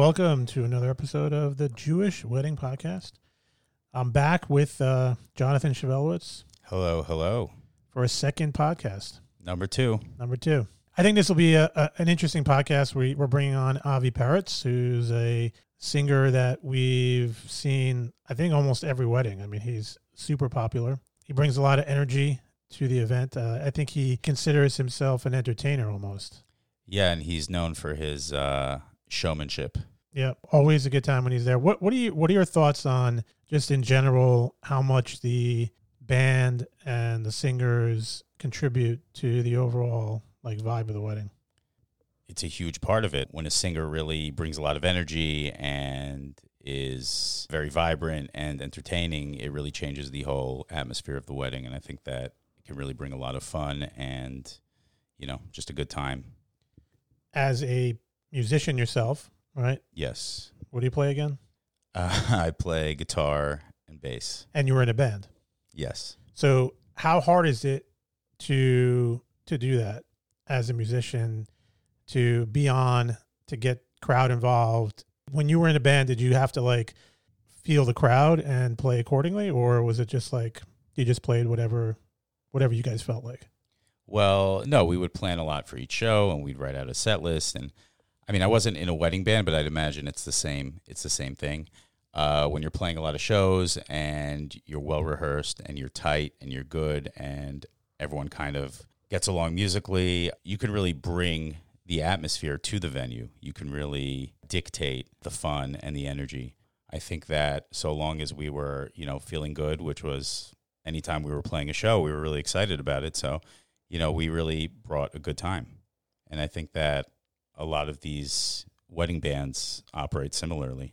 welcome to another episode of the Jewish Wedding Podcast. I'm back with uh, Jonathan Chevelowitz Hello, hello. for a second podcast, Number two. number two. I think this will be a, a, an interesting podcast. We, we're bringing on Avi Perets, who's a singer that we've seen, I think, almost every wedding. I mean, he's super popular. He brings a lot of energy to the event. Uh, I think he considers himself an entertainer almost. Yeah, and he's known for his uh, showmanship. Yeah, always a good time when he's there. What what do you what are your thoughts on just in general how much the band and the singers contribute to the overall like vibe of the wedding? It's a huge part of it when a singer really brings a lot of energy and is very vibrant and entertaining. It really changes the whole atmosphere of the wedding, and I think that it can really bring a lot of fun and you know just a good time. As a musician yourself, right? Yes, What do you play again? uh, I play guitar and bass. And you were in a band. Yes. So how hard is it to to do that as a musician to be on to get crowd involved? When you were in a band, did you have to like feel the crowd and play accordingly, or was it just like you just played whatever whatever you guys felt like? Well, no, we would plan a lot for each show, and we'd write out a set list. And I mean, I wasn't in a wedding band, but I'd imagine it's the same. It's the same thing. Uh, when you're playing a lot of shows and you're well rehearsed and you're tight and you're good and everyone kind of gets along musically, you can really bring the atmosphere to the venue. You can really dictate the fun and the energy. I think that so long as we were, you know, feeling good, which was anytime we were playing a show, we were really excited about it. So, you know, we really brought a good time. And I think that a lot of these wedding bands operate similarly.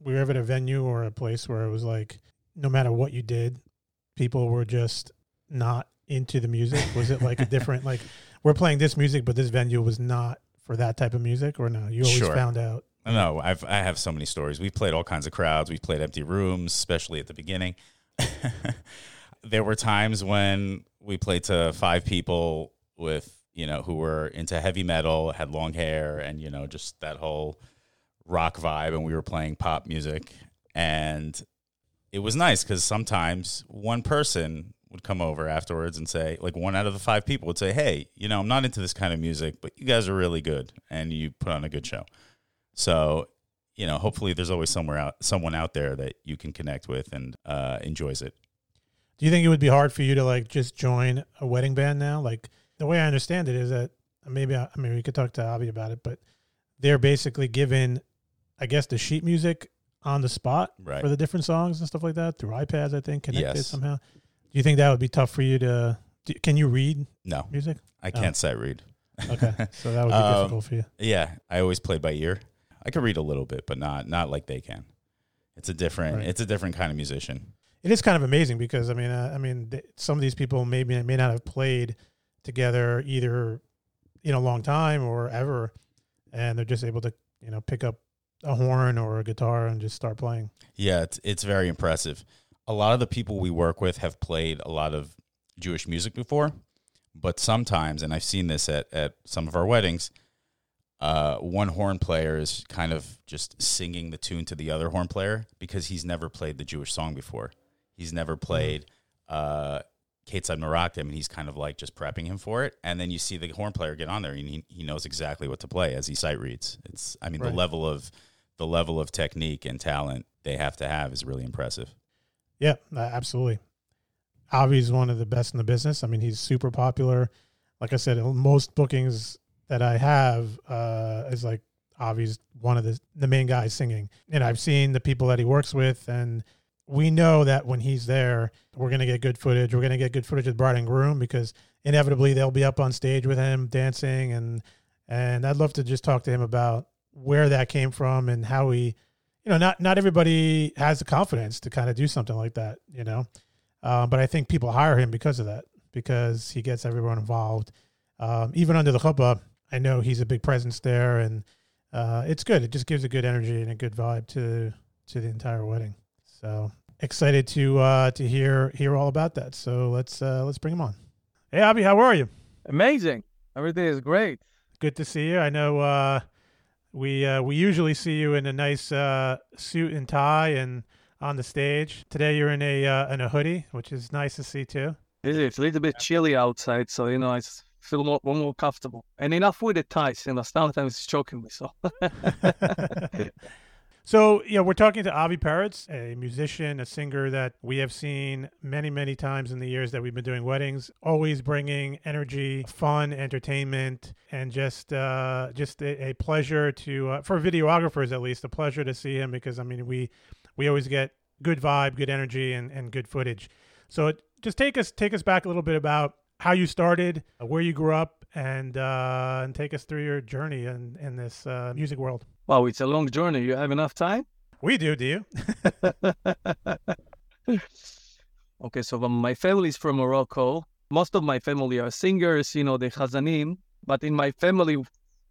We Were you ever at a venue or a place where it was like no matter what you did, people were just not into the music? Was it like a different like we're playing this music, but this venue was not for that type of music, or no? You always Sure. found out. No, I've I have so many stories. We've played all kinds of crowds. We've played empty rooms, especially at the beginning. there were times when we played to five people with you know who were into heavy metal, had long hair, and you know just that whole rock vibe, and we were playing pop music, and it was nice because sometimes one person would come over afterwards and say, like one out of the five people would say, "Hey, you know, I'm not into this kind of music, but you guys are really good, and you put on a good show." So, you know, hopefully there's always somewhere out someone out there that you can connect with and uh, enjoys it. Do you think it would be hard for you to like just join a wedding band now? Like the way I understand it is that maybe I, I mean we could talk to Avi about it, but they're basically given, I guess, the sheet music on the spot Right. for the different songs and stuff like that through iPads. I think connected Yes. somehow. Do you think that would be tough for you to? Do, can you read No, music? I can't sight read. Okay, so that would be Um, difficult for you. Yeah, I always played by ear. I could read a little bit, but not not like they can. It's a different Right. it's a different kind of musician. It is kind of amazing because I mean, uh, I mean, th- some of these people maybe may not have played together either in a long time or ever, and they're just able to you know pick up a horn or a guitar and just start playing. Yeah, it's it's very impressive. A lot of the people we work with have played a lot of Jewish music before, but sometimes, and I've seen this at, at some of our weddings, uh, one horn player is kind of just singing the tune to the other horn player because he's never played the Jewish song before. He's never played uh, Keitzad Merakdin, and he's kind of like just prepping him for it. And then you see the horn player get on there, and he, he knows exactly what to play as he sight reads. It's, I mean, Right. the level of the level of technique and talent they have to have is really impressive. Yeah, uh, absolutely. Avi's one of the best in the business. I mean, he's super popular. Like I said, most bookings that I have uh, is like Avi's one of the the main guys singing, and I've seen the people that he works with, and we know that when he's there, we're gonna get good footage. We're gonna get good footage of the bride and groom because inevitably they'll be up on stage with him dancing, and and I'd love to just talk to him about where that came from and how he you know, not not everybody has the confidence to kind of do something like that, you know. Um, but I think people hire him because of that, because he gets everyone involved. Um, even under the chuppah, I know he's a big presence there, and uh, it's good. It just gives a good energy and a good vibe to to the entire wedding. So excited to uh, to hear hear all about that. So let's uh, let's bring him on. Hey, Avi, how are you? Amazing. Everything is great. Good to see you. I know uh, We uh, we usually see you in a nice uh, suit and tie and on the stage. Today you're in a uh, in a hoodie, which is nice to see too. It's a little bit chilly outside, so you know I feel more, more comfortable. And enough with the ties, you know. Sometimes it's choking me, so. So, yeah, we're talking to Avi Perets, a musician, a singer that we have seen many, many times in the years that we've been doing weddings, always bringing energy, fun, entertainment, and just uh, just a, a pleasure to, uh, for videographers at least, a pleasure to see him because, I mean, we we always get good vibe, good energy, and, and good footage. So, it, just take us take us back a little bit about how you started, where you grew up, and uh, and take us through your journey in, in this uh, music world. Wow, it's a long journey. You have enough time? We do. Do you? okay, so um, my family is from Morocco. Most of my family are singers, you know, the Chazanim. But in my family,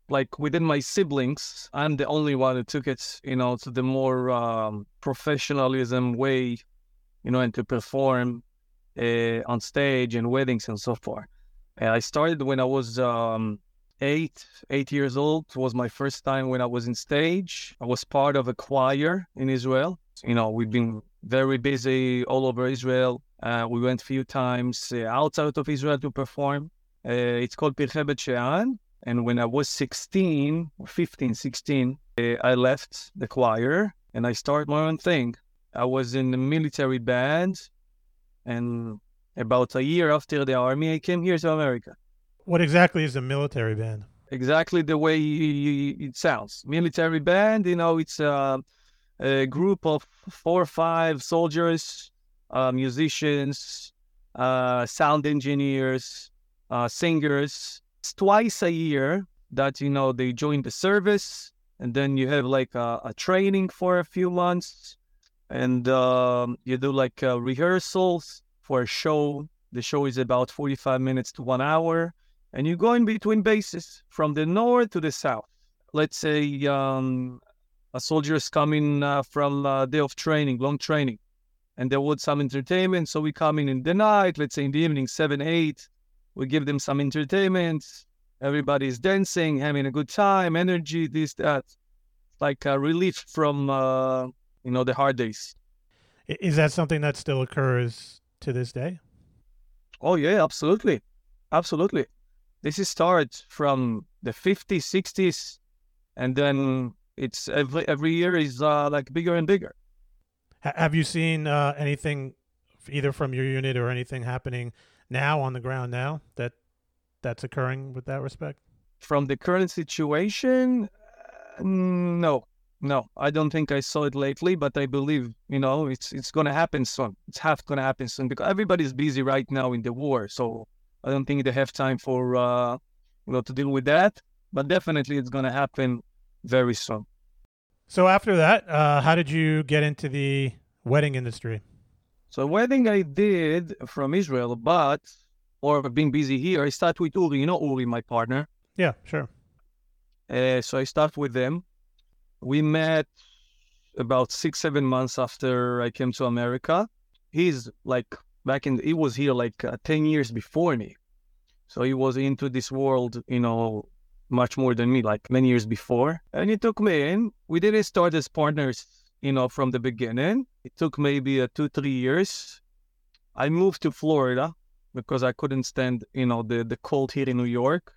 like within my siblings, I'm the only one who took it, you know, to the more um, professionalism way, you know, and to perform uh, on stage and weddings and so forth. And I started when I was um, eight, eight years old was my first time when I was in stage. I was part of a choir in Israel. You know, we've been very busy all over Israel. Uh, we went a few times uh, outside of Israel to perform. Uh, it's called Pirchei Shean. And when I was 16 15, 16, uh, I left the choir and I started my own thing. I was in the military band. And about a year after the army, I came here to America. What exactly is a military band? Exactly the way it sounds. Military band, you know, it's a, a group of four or five soldiers, uh, musicians, uh, sound engineers, uh, singers. It's twice a year that, you know, they join the service and then you have like a, a training for a few months and um, you do like uh, rehearsals for a show. The show is about 45 minutes to one hour and you go in between bases from the north to the south. Let's say um, a soldier is coming uh, from a day of training, long training, and there was some entertainment. So we come in in the night, let's say in the evening, seven, eight. We give them some entertainment. Everybody's dancing, having a good time, energy, this, that. Like a relief from, uh, you know, the hard days. Is that something that still occurs to this day? Oh, yeah, absolutely. Absolutely. This is start from the 50s, 60s, and then it's every every year is uh, like bigger and bigger. Have you seen uh, anything either from your unit or anything happening now on the ground now that that's occurring with that respect? From the current situation, uh, no, no, I don't think I saw it lately, but I believe you know it's it's gonna happen soon. It's half gonna happen soon because everybody's busy right now in the war, so I don't think they have time for uh, you know to deal with that. But definitely, it's going to happen very soon. So after that, uh, how did you get into the wedding industry? So wedding I did from Israel, but or being busy here, I start with Uri. You know Uri, my partner. Yeah, sure. Uh, so I start with them. We met about six, seven months after I came to America. He's like back in he was here like uh, 10 years before me. So he was into this world you know much more than me like many years before. And he took me in. We didn't start as partners you know from the beginning. It took maybe uh, two three years. I moved to florida because i couldn't stand you know the, the cold here in new york.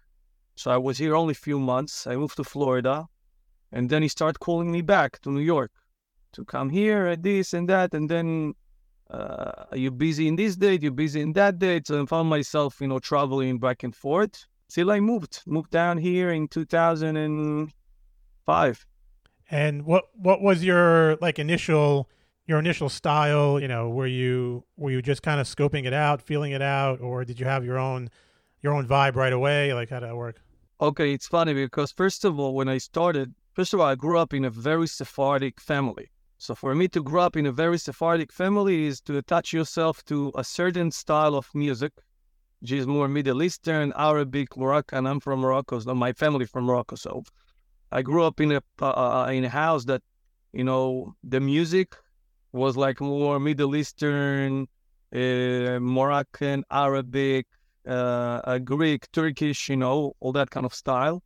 So i was here only a few months. I moved to florida. And then he started calling me back to new york to come here and this and that. And then uh, are you busy in this date? You're busy in that date. So I found myself, you know, traveling back and forth till I moved, moved down here in 2005. And what what was your like initial your initial style? You know, were you were you just kind of scoping it out, feeling it out, or did you have your own your own vibe right away? Like how did that work? Okay, it's funny because first of all, when I started, first of all, I grew up in a very Sephardic family. So for me to grow up in a very Sephardic family is to attach yourself to a certain style of music, which is more Middle Eastern, Arabic, Moroccan. I'm from Morocco, so my family from Morocco. So I grew up in a uh, uh, in a house that, you know, the music was like more Middle Eastern, uh, Moroccan, Arabic, uh, Greek, Turkish, you know, all that kind of style.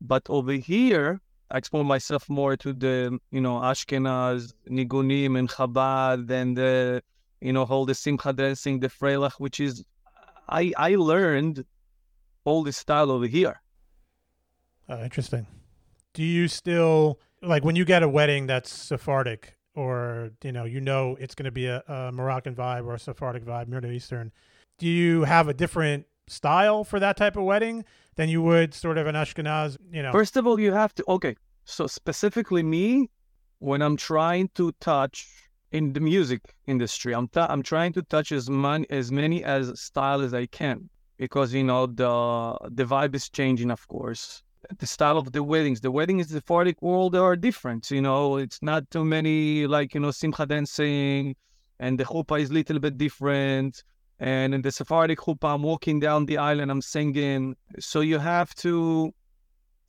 But over here, expose myself more to the, you know, Ashkenaz, Nigunim, and Chabad, and the, you know, all the Simcha dancing, the Freilach, which is, I I learned all this style over here. Uh, interesting. Do you still like when you get a wedding that's Sephardic, or you know, you know it's going to be a, a Moroccan vibe or a Sephardic vibe, Middle Eastern? Do you have a different style for that type of wedding than you would sort of an Ashkenaz? You know, First of all, you have to okay. So specifically me, when I'm trying to touch in the music industry, I'm I'm trying to touch as many as many as style as I can because you know the the vibe is changing, of course. The style of the weddings, the weddings in the Sephardic world are different. You know, it's not too many like you know simcha dancing, and the chuppah is little bit different. And in the Sephardic chuppah, I'm walking down the aisle and I'm singing. So you have to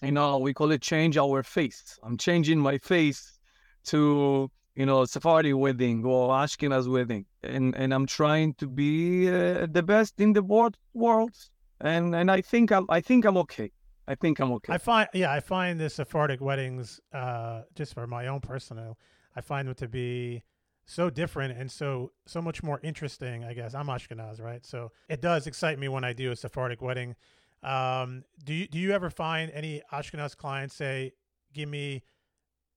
you know, we call it change our face. I'm changing my face to, you know, Sephardi wedding or Ashkenaz wedding. And and I'm trying to be uh, the best in the world world. And and I think I'm I think I'm okay. I think I'm okay. I find yeah, I find the Sephardic weddings, uh, just for my own personal, I find them to be so different and so so much more interesting. I guess I'm Ashkenaz, right? So it does excite me when I do a Sephardic wedding. Um, do you do you ever find any Ashkenaz clients say, "Give me,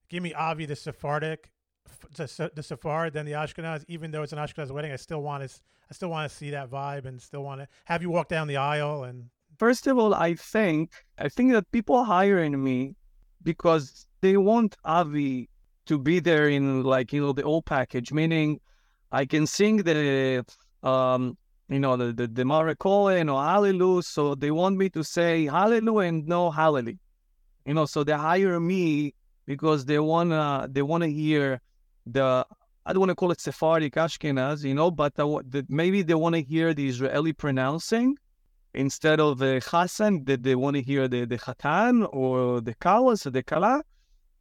give me Avi the Sephardic, the, Sephard, then the Ashkenaz"? Even though it's an Ashkenaz wedding, I still want to I still want to see that vibe and still want to have you walk down the aisle and. First of all, I think I think that people hiring me because they want Avi to be there in like you know the old package, meaning I can sing the um you know, the the, the Maricole or Hallelujah. So they want me to say Hallelujah and no Hallelujah. You know, so they hire me because they wanna they wanna hear the I don't want to call it Sephardic Ashkenaz, you know, but the, the, maybe they want to hear the Israeli pronouncing instead of the Hassan, that they want to hear the, the Khatan or the Kalas or the Kala.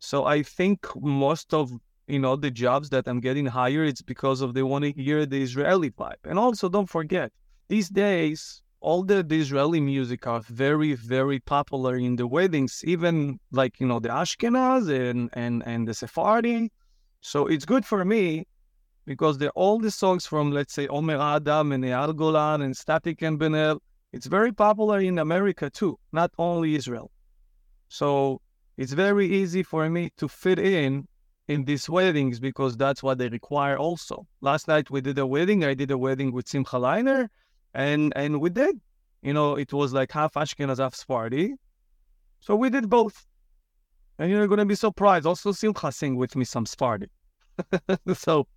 So I think most of you know, the jobs that I'm getting higher, it's because of they want to hear the Israeli vibe. And also, don't forget, these days, all the, the Israeli music are very, very popular in the weddings, even like, you know, the Ashkenaz and, and, and the Sephardi. So it's good for me because they're all the songs from, let's say, Omer Adam and Eyal Golan and Static and Ben-El. It's very popular in America too, not only Israel. So it's very easy for me to fit in in these weddings because that's what they require also. Last night we did a wedding. I did a wedding with Simcha Leiner and and we did. You know, it was like half Ashkenaz, half Sephardi. So we did both. And you're gonna be surprised. Also Simcha sing with me some Sephardi. so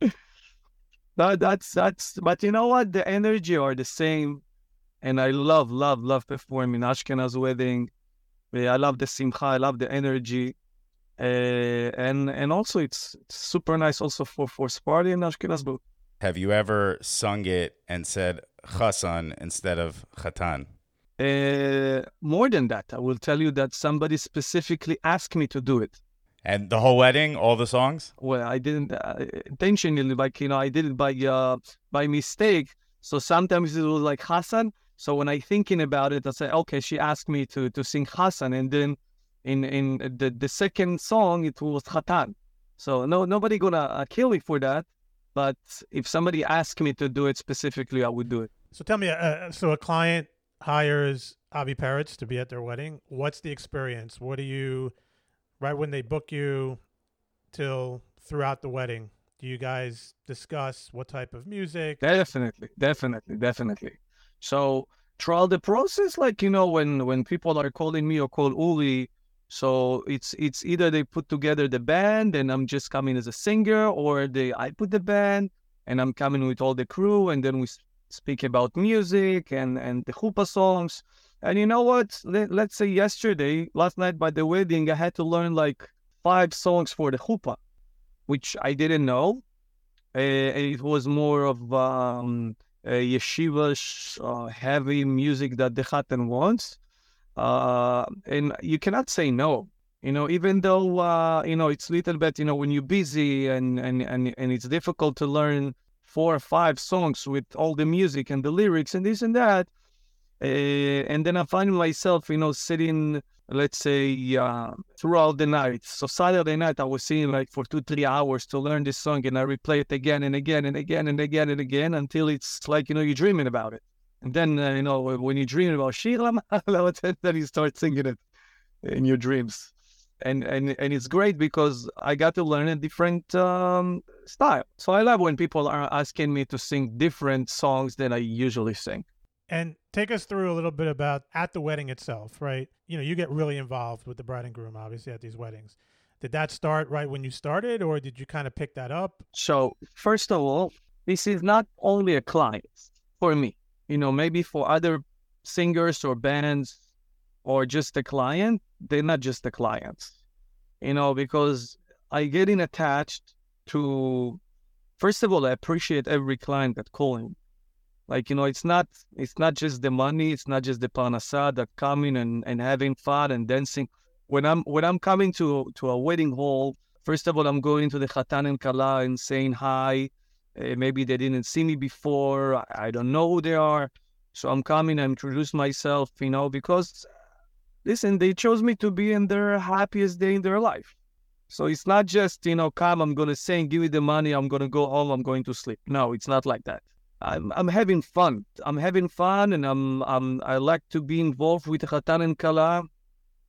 that, that's that's but you know what? The energy are the same. And I love, love, love performing Ashkenaz wedding. I love the simcha. I love the energy. Uh, and and also it's, it's, super nice also for for Sephardi and Ashkenaz both. Have you ever sung it and said Chassan instead of Chatan? Uh, more than that, I will tell you that somebody specifically asked me to do it. And the whole wedding, all the songs? Well, I didn't uh, intentionally, like you know, I did it by uh, by mistake. So sometimes it was like Hassan. So when I thinking about it, I say, okay, she asked me to to sing Hassan, and then in in the the second song it was Khatan. So no nobody gonna uh, kill me for that. But if somebody asked me to do it specifically, I would do it. So tell me, uh, uh so a client hires Avi Perets to be at their wedding. What's the experience? What do you, right when they book you, till throughout the wedding? Do you guys discuss what type of music? Definitely, definitely, definitely. So throughout the process, like you know, when when people are calling me or call Uri, so it's it's either they put together the band and I'm just coming as a singer, or they I put the band and I'm coming with all the crew, and then we speak about music and and the chuppah songs. And you know what? Let, let's say yesterday, last night by the wedding, I had to learn like five songs for the chuppah, which I didn't know. Uh, it was more of um, a yeshiva uh, heavy music that the Khatan wants uh, and you cannot say no. You know, even though uh, you know it's little bit, you know, when you're busy and and and and it's difficult to learn four or five songs with all the music and the lyrics and this and that. Uh, and then I find myself, you know, sitting let's say, uh, throughout the night. So Saturday night, I was singing like for two, three hours to learn this song, and I replay it again and again and again and again and again until it's like you know you're dreaming about it. And then uh, you know when you're dreaming about Shira then you start singing it in your dreams. And, and and it's great because I got to learn a different um, style. So I love when people are asking me to sing different songs than I usually sing. And take us through a little bit about at the wedding itself, right? You know, you get really involved with the bride and groom, obviously, at these weddings. Did that start right when you started, or did you kind of pick that up? So, first of all, this is not only a client for me. You know, maybe for other singers or bands or just a client, they're not just the clients. You know, because I getting attached to. First of all, I appreciate every client that calling like you know, it's not it's not just the money, it's not just the parnasa that coming and, and having fun and dancing. When I'm when I'm coming to to a wedding hall, first of all, I'm going to the chatan and kala and saying hi. Uh, maybe they didn't see me before. I, I don't know who they are, so I'm coming I introduce myself. You know, because listen, they chose me to be in their happiest day in their life. So it's not just, you know, come, I'm going to sing, give me the money, I'm going to go home, I'm going to sleep. No, it's not like that. I'm, I'm having fun. I'm having fun, and I'm, I'm I like to be involved with Khatan and Kala,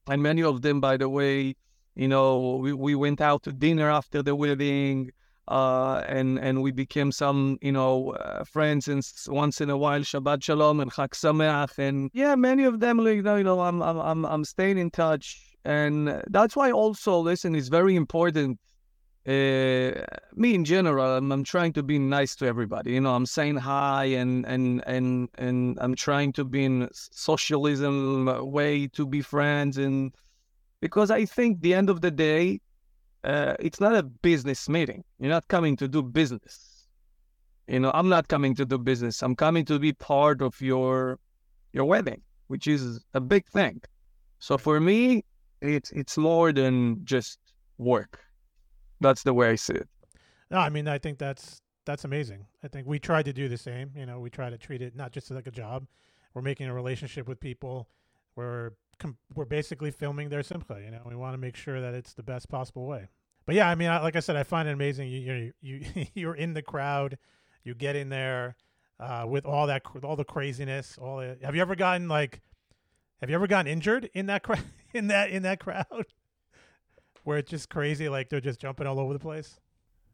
and many of them, by the way, you know, we, we went out to dinner after the wedding, uh, and and we became some, you know, uh, friends. And once in a while, Shabbat Shalom and Chag Sameach, and yeah, many of them, like, you know, I'm I'm I'm I'm staying in touch, and that's why also, listen, it's very important uh, me in general, I'm, I'm, trying to be nice to everybody. You know, I'm saying hi and and and and I'm trying to be in socialism way to be friends and because I think the end of the day, uh, it's not a business meeting. You're not coming to do business. You know, I'm not coming to do business. I'm coming to be part of your your wedding, which is a big thing. So for me, it's it's more than just work that's the way I see it. No, I mean I think that's that's amazing. I think we try to do the same. You know, we try to treat it not just like a job. We're making a relationship with people. We're we're basically filming their simcha. You know, we want to make sure that it's the best possible way. But yeah, I mean, I, like I said, I find it amazing. You you you you're in the crowd. You get in there uh, with all that with all the craziness. All the, have you ever gotten like? Have you ever gotten injured in that crowd? In that in that crowd? Where it's just crazy, like they're just jumping all over the place?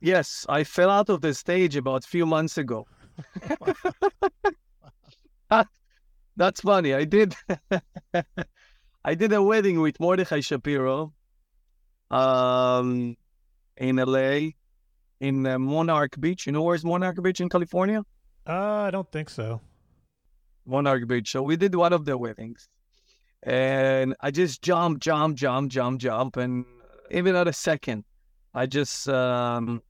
Yes, I fell out of the stage about a few months ago. That's funny. I did I did a wedding with Mordechai Shapiro um, in LA, in uh, Monarch Beach. You know where's Monarch Beach in California? Uh, I don't think so. Monarch Beach. So we did one of the weddings. And I just jump, jump, jump, jump, jump, and even at a second, I just um,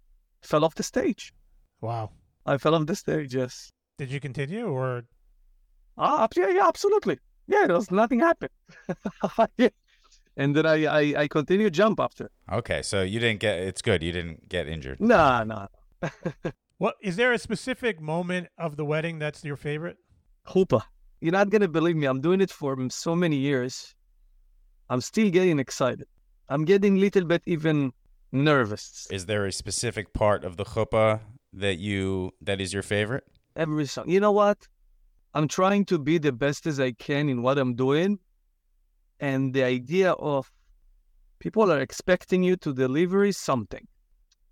fell off the stage. Wow. I fell off the stage, yes. Did you continue or? Ah, yeah, yeah, absolutely. Yeah, there was nothing happened. yeah. and then I, I, I continued jump after. Okay, so you didn't get, it's good. You didn't get injured. No, Nah, nah. what, is there a specific moment of the wedding that's your favorite? Chuppah. You're not going to believe me. I'm doing it for so many years. I'm still getting excited. I'm getting a little bit even nervous. Is there a specific part of the chuppah that you that is your favorite? Every song. You know what? I'm trying to be the best as I can in what I'm doing. And the idea of people are expecting you to deliver something.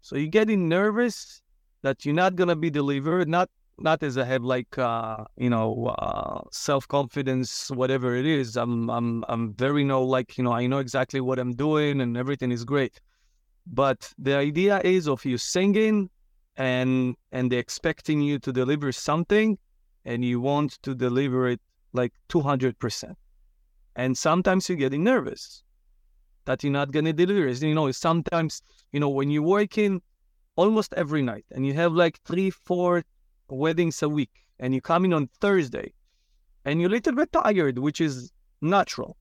So you're getting nervous that you're not gonna be delivered, not not as I have like uh, you know uh, self confidence, whatever it is. I'm I'm I'm very know like you know I know exactly what I'm doing and everything is great. But the idea is of you singing and and they expecting you to deliver something and you want to deliver it like 200%. And sometimes you're getting nervous that you're not going to deliver. You know, sometimes, you know, when you're working almost every night and you have like three, four weddings a week and you come in on Thursday and you're a little bit tired, which is natural.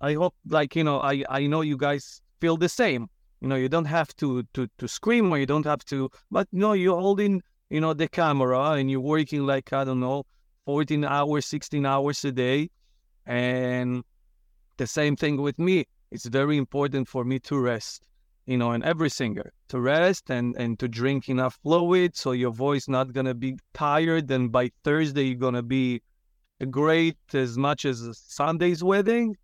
I hope like, you know, I, I know you guys feel the same. You know, you don't have to, to, to scream or you don't have to, but no, you're holding, you know, the camera and you're working like, I don't know, 14 hours, 16 hours a day. And The same thing with me. It's very important for me to rest, you know, and every singer to rest and and to drink enough fluid so your voice not gonna be tired. And by Thursday you're gonna be great as much as Sunday's wedding.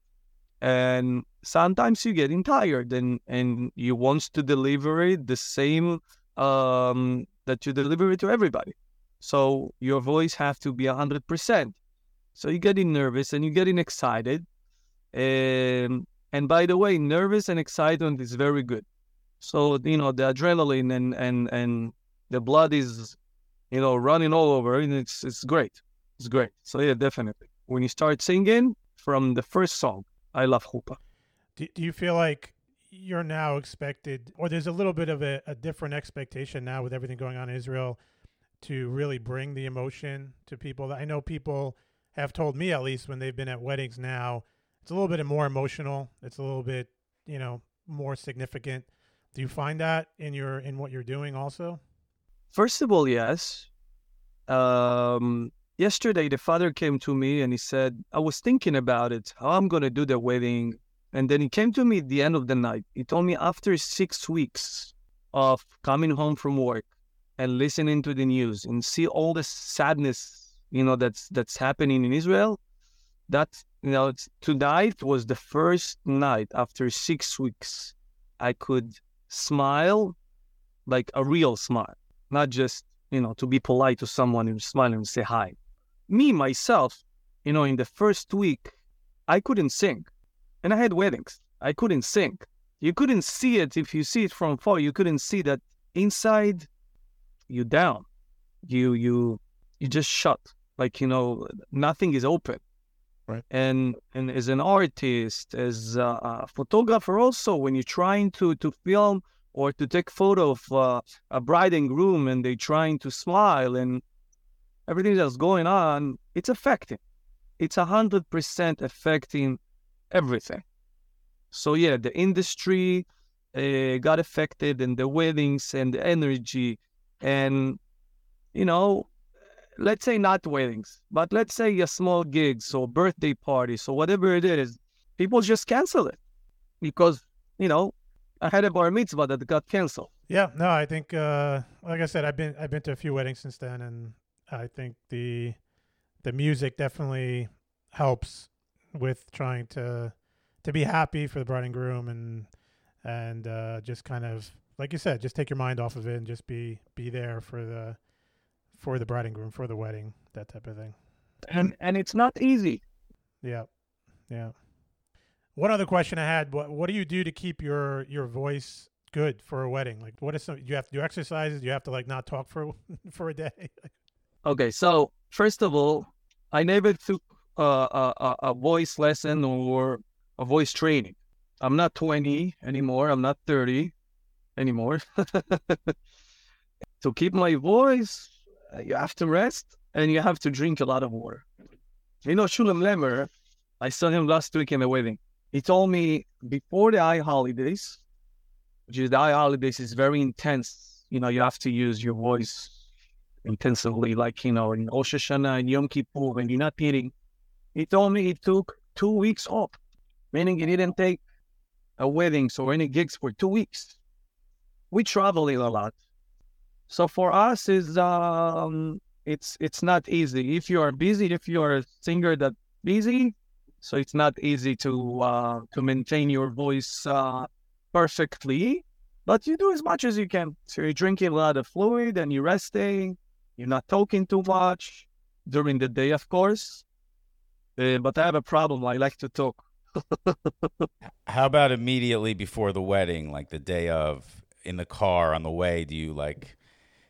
And sometimes you're getting tired and and you want to deliver it the same um, that you deliver it to everybody. So your voice have to be hundred percent. So you're getting nervous and you're getting excited. And and by the way, nervous and excitement is very good. So you know the adrenaline and and and the blood is you know running all over, and it's it's great. It's great. So yeah, definitely. When you start singing from the first song, I love chuppah. Do, do you feel like you're now expected, or there's a little bit of a, a different expectation now with everything going on in Israel to really bring the emotion to people? I know people have told me, at least when they've been at weddings now, it's a little bit more emotional. It's a little bit, you know, more significant. Do you find that in your in what you're doing also? First of all, yes. Um, yesterday, the father came to me and he said, I was thinking about it, how I'm going to do the wedding. And then he came to me at the end of the night. He told me after six weeks of coming home from work and listening to the news and see all the sadness, you know, that's that's happening in Israel, that you know, tonight was the first night after six weeks I could smile like a real smile, not just, you know, to be polite to someone and smile and say hi. Me, myself, you know, in the first week, I couldn't sing. And I had weddings. I couldn't sing. You couldn't see it if you see it from far. You couldn't see that inside you down. You you you just shut. Like, you know, nothing is open. Right. And and as an artist, as a, photographer, also when you're trying to to film or to take photo of uh, a bride and groom and they're trying to smile and everything that's going on, it's affecting. It's a hundred percent affecting everything. So yeah, the industry uh, got affected, and the weddings and the energy, and you know, let's say not weddings, but let's say a small gigs or birthday parties or whatever it is, people just cancel it because you know I had a bar mitzvah that got canceled. Yeah, no, I think uh, like I said, I've been I've been to a few weddings since then, and I think the the music definitely helps with trying to to be happy for the bride and groom and and uh, just kind of like you said, just take your mind off of it and just be be there for the for the bride and groom for the wedding, that type of thing. And and it's not easy. Yeah, yeah. One other question I had: what what do you do to keep your your voice good for a wedding? Like, what is some? You have to do exercises. You have to like not talk for for a day. Okay, so first of all, I never took uh, a, a voice lesson or a voice training. I'm not 20 anymore. I'm not 30 anymore. to keep my voice, Uh, you have to rest and you have to drink a lot of water. You know, Shulem Lemmer, I saw him last week in a wedding. He told me before the high holidays, which is the high holidays is very intense. You know, you have to use your voice intensively, like, you know, in Rosh Hashanah and Yom Kippur when you're not eating. He told me he took two weeks off, meaning he didn't take a wedding or any gigs for two weeks. We traveling a lot. So for us is um it's it's not easy. If you are busy, if you are a singer that busy, so it's not easy to uh, to maintain your voice uh, perfectly. But you do as much as you can. So you're drinking a lot of fluid and you're resting. You're not talking too much during the day, of course. Uh, but I have a problem. I like to talk. How about immediately before the wedding, like the day of, in the car on the way? Do you like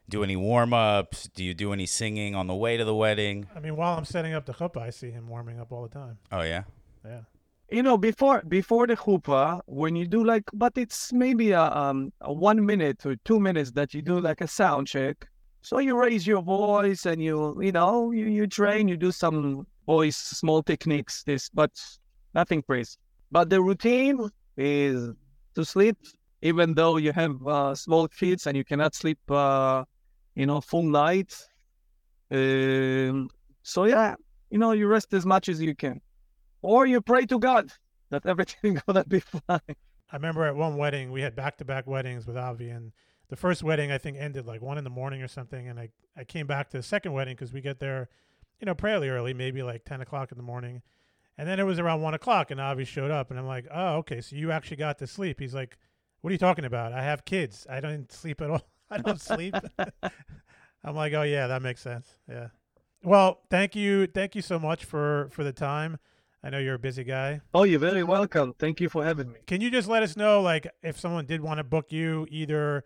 do any warm ups? Do you do any singing on the way to the wedding? I mean, while I'm setting up the chuppah, I see him warming up all the time. Oh yeah, Yeah. You know, before before the chuppah, when you do like, but it's maybe a um a one minute or two minutes that you do like a sound check. So you raise your voice and you you know you you train, you do some voice small techniques. This, but nothing crazy. But the routine is to sleep, even though you have uh, small kids and you cannot sleep, uh, you know, full night. Um, so yeah, you know, you rest as much as you can, or you pray to God. that everything gonna be fine. I remember at one wedding we had back to back weddings with Avi, and the first wedding I think ended like one in the morning or something, and I I came back to the second wedding because we get there, you know, fairly early, maybe like ten o'clock in the morning, and then it was around one o'clock, and Avi showed up, and I'm like, oh okay, so you actually got to sleep. He's like, what are you talking about? I have kids. I don't sleep at all. I don't sleep. I'm like, oh yeah, that makes sense. Yeah. Well, thank you, thank you so much for for the time. I know you're a busy guy. Oh, you're very welcome. Thank you for having me. Can you just let us know, like, if someone did want to book you either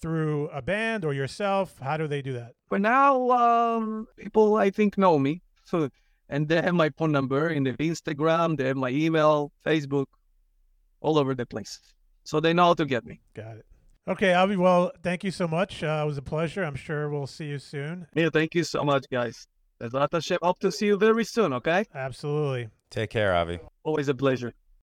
through a band or yourself, how do they do that? For now, um, people I think know me, so and they have my phone number in the Instagram, they have my email, Facebook, all over the place, so they know how to get me. Got it. Okay, Avi. Well, thank you so much. Uh, it was a pleasure. I'm sure we'll see you soon. Yeah, thank you so much, guys. Bezrat Hashem. Hope to see you very soon. Okay. Absolutely. Take care, Avi. Always a pleasure.